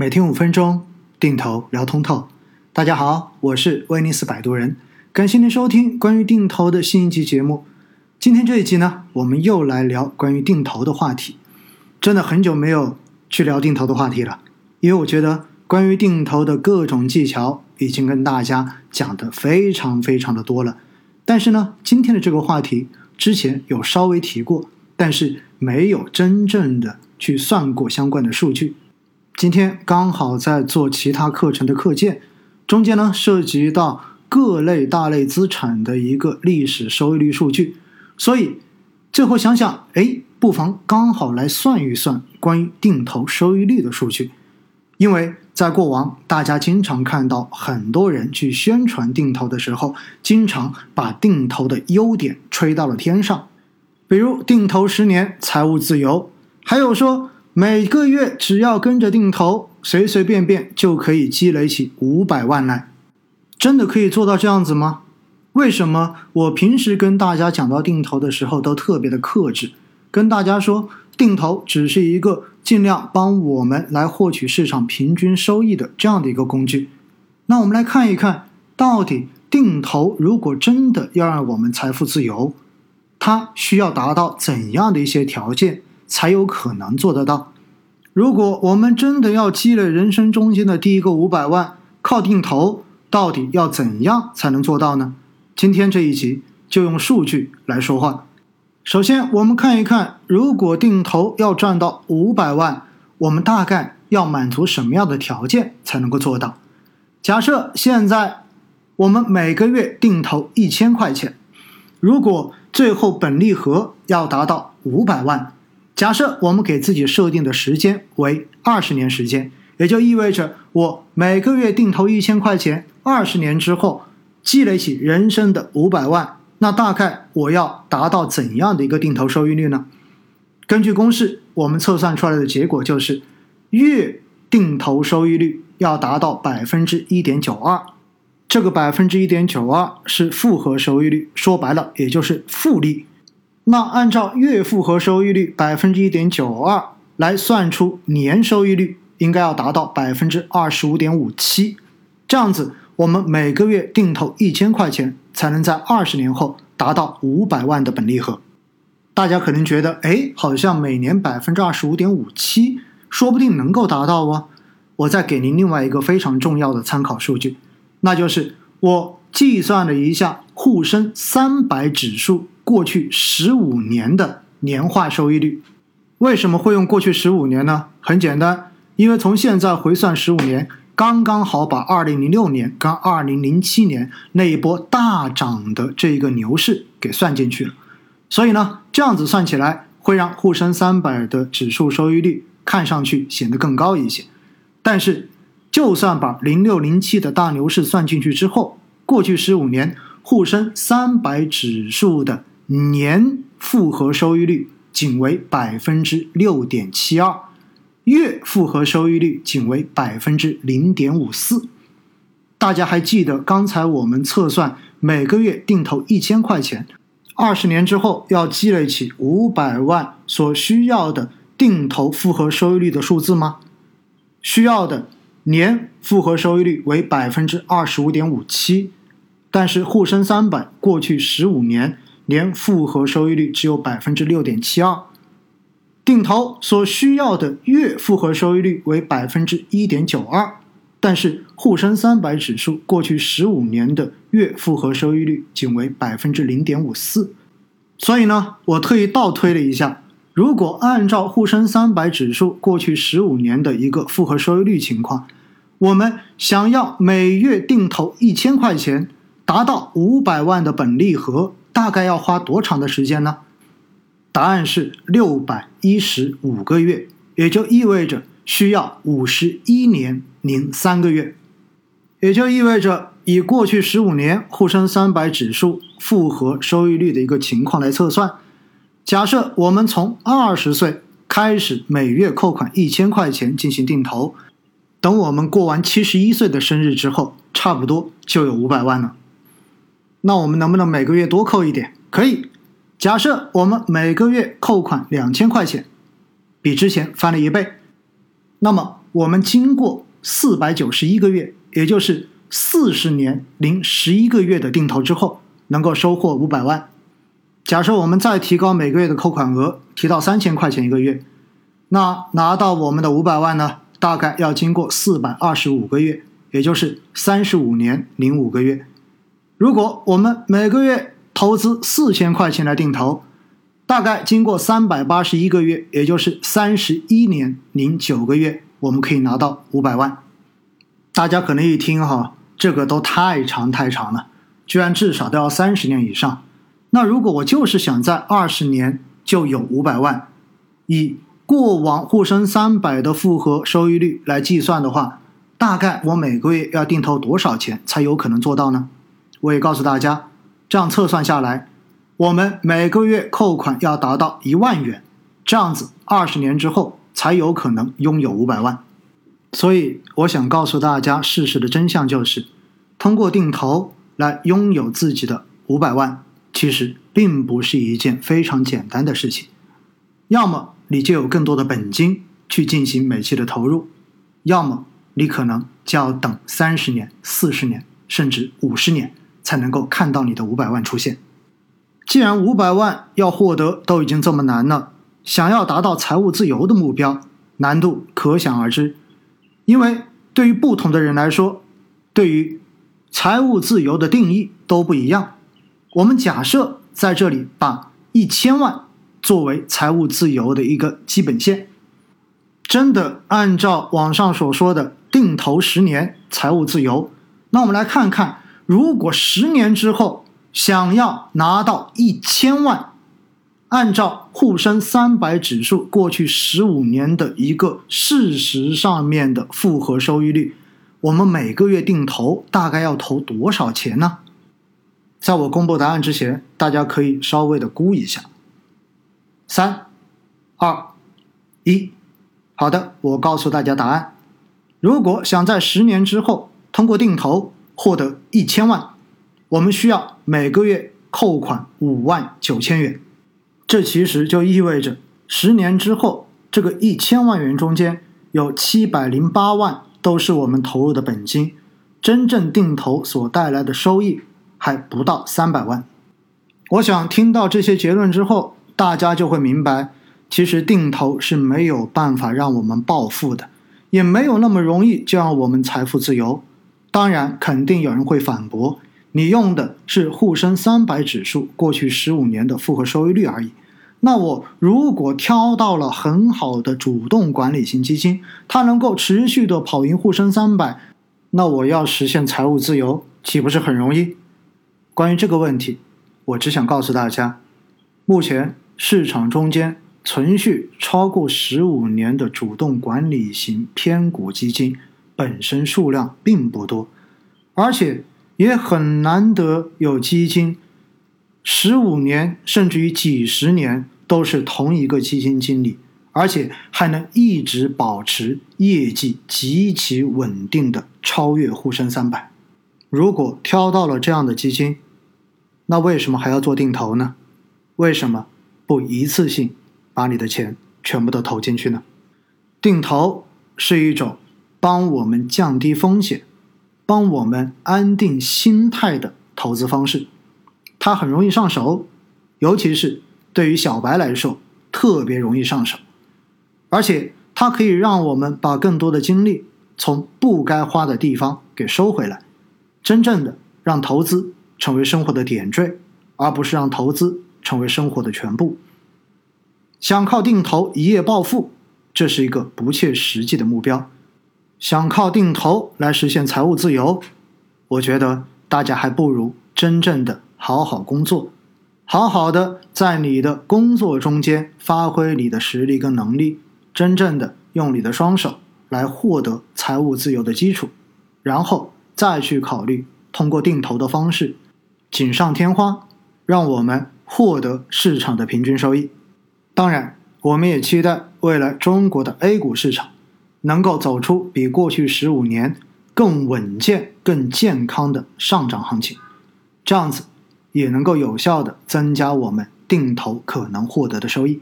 每天五分钟，定投聊通透。大家好，我是威尼斯摆渡人，感谢您收听关于定投的新一集节目。今天这一集呢，我们又来聊关于定投的话题。真的很久没有去聊定投的话题了，因为我觉得关于定投的各种技巧已经跟大家讲的非常非常的多了。但是呢，今天的这个话题之前有稍微提过，但是没有真正的去算过相关的数据。今天刚好在做其他课程的课件，中间呢涉及到各类大类资产的一个历史收益率数据，所以最后想想，哎，不妨刚好来算一算关于定投收益率的数据，因为在过往大家经常看到很多人去宣传定投的时候，经常把定投的优点吹到了天上，比如定投十年财务自由，还有说。每个月只要跟着定投，随随便便就可以积累起五百万来，真的可以做到这样子吗？为什么我平时跟大家讲到定投的时候都特别的克制，跟大家说定投只是一个尽量帮我们来获取市场平均收益的这样的一个工具？那我们来看一看到底定投如果真的要让我们财富自由，它需要达到怎样的一些条件？才有可能做得到。如果我们真的要积累人生中间的第一个五百万，靠定投，到底要怎样才能做到呢？今天这一集就用数据来说话。首先，我们看一看，如果定投要赚到五百万，我们大概要满足什么样的条件才能够做到？假设现在我们每个月定投一千块钱，如果最后本利和要达到五百万。假设我们给自己设定的时间为二十年时间，也就意味着我每个月定投一千块钱，二十年之后积累起人生的五百万，那大概我要达到怎样的一个定投收益率呢？根据公式，我们测算出来的结果就是，月定投收益率要达到百分之一点九二，这个百分之一点九二是复合收益率，说白了也就是复利。那按照月复合收益率百分之一点九二来算出年收益率，应该要达到百分之二十五点五七。这样子，我们每个月定投一千块钱，才能在二十年后达到五百万的本利和。大家可能觉得，哎，好像每年百分之二十五点五七，说不定能够达到哦。我再给您另外一个非常重要的参考数据，那就是我计算了一下沪深三百指数。过去十五年的年化收益率，为什么会用过去十五年呢？很简单，因为从现在回算十五年，刚刚好把二零零六年跟二零零七年那一波大涨的这个牛市给算进去了。所以呢，这样子算起来，会让沪深三百的指数收益率看上去显得更高一些。但是，就算把零六零七的大牛市算进去之后，过去十五年沪深三百指数的年复合收益率仅为百分之六点七二，月复合收益率仅为百分之零点五四。大家还记得刚才我们测算每个月定投一千块钱，二十年之后要积累起五百万所需要的定投复合收益率的数字吗？需要的年复合收益率为百分之二十五点五七，但是沪深三百过去十五年。年复合收益率只有百分之六点七二，定投所需要的月复合收益率为百分之一点九二，但是沪深三百指数过去十五年的月复合收益率仅为百分之零点五四，所以呢，我特意倒推了一下，如果按照沪深三百指数过去十五年的一个复合收益率情况，我们想要每月定投一千块钱，达到五百万的本利和。大概要花多长的时间呢？答案是六百一十五个月，也就意味着需要五十一年零三个月，也就意味着以过去十五年沪深三百指数复合收益率的一个情况来测算，假设我们从二十岁开始每月扣款一千块钱进行定投，等我们过完七十一岁的生日之后，差不多就有五百万了。那我们能不能每个月多扣一点？可以。假设我们每个月扣款两千块钱，比之前翻了一倍，那么我们经过四百九十一个月，也就是四十年零十一个月的定投之后，能够收获五百万。假设我们再提高每个月的扣款额，提到三千块钱一个月，那拿到我们的五百万呢？大概要经过四百二十五个月，也就是三十五年零五个月。如果我们每个月投资四千块钱来定投，大概经过三百八十一个月，也就是三十一年零九个月，我们可以拿到五百万。大家可能一听哈，这个都太长太长了，居然至少都要三十年以上。那如果我就是想在二十年就有五百万，以过往沪深三百的复合收益率来计算的话，大概我每个月要定投多少钱才有可能做到呢？我也告诉大家，这样测算下来，我们每个月扣款要达到一万元，这样子二十年之后才有可能拥有五百万。所以，我想告诉大家，事实的真相就是，通过定投来拥有自己的五百万，其实并不是一件非常简单的事情。要么你就有更多的本金去进行每期的投入，要么你可能就要等三十年、四十年，甚至五十年。才能够看到你的五百万出现。既然五百万要获得都已经这么难了，想要达到财务自由的目标，难度可想而知。因为对于不同的人来说，对于财务自由的定义都不一样。我们假设在这里把一千万作为财务自由的一个基本线，真的按照网上所说的定投十年财务自由，那我们来看看。如果十年之后想要拿到一千万，按照沪深三百指数过去十五年的一个事实上面的复合收益率，我们每个月定投大概要投多少钱呢？在我公布答案之前，大家可以稍微的估一下。三、二、一，好的，我告诉大家答案。如果想在十年之后通过定投，获得一千万，我们需要每个月扣款五万九千元。这其实就意味着，十年之后，这个一千万元中间有七百零八万都是我们投入的本金，真正定投所带来的收益还不到三百万。我想听到这些结论之后，大家就会明白，其实定投是没有办法让我们暴富的，也没有那么容易就让我们财富自由。当然，肯定有人会反驳，你用的是沪深三百指数过去十五年的复合收益率而已。那我如果挑到了很好的主动管理型基金，它能够持续的跑赢沪深三百，那我要实现财务自由，岂不是很容易？关于这个问题，我只想告诉大家，目前市场中间存续超过十五年的主动管理型偏股基金。本身数量并不多，而且也很难得有基金十五年甚至于几十年都是同一个基金经理，而且还能一直保持业绩极其稳定的超越沪深三百。如果挑到了这样的基金，那为什么还要做定投呢？为什么不一次性把你的钱全部都投进去呢？定投是一种。帮我们降低风险，帮我们安定心态的投资方式，它很容易上手，尤其是对于小白来说特别容易上手，而且它可以让我们把更多的精力从不该花的地方给收回来，真正的让投资成为生活的点缀，而不是让投资成为生活的全部。想靠定投一夜暴富，这是一个不切实际的目标。想靠定投来实现财务自由，我觉得大家还不如真正的好好工作，好好的在你的工作中间发挥你的实力跟能力，真正的用你的双手来获得财务自由的基础，然后再去考虑通过定投的方式锦上添花，让我们获得市场的平均收益。当然，我们也期待未来中国的 A 股市场。能够走出比过去十五年更稳健、更健康的上涨行情，这样子也能够有效的增加我们定投可能获得的收益。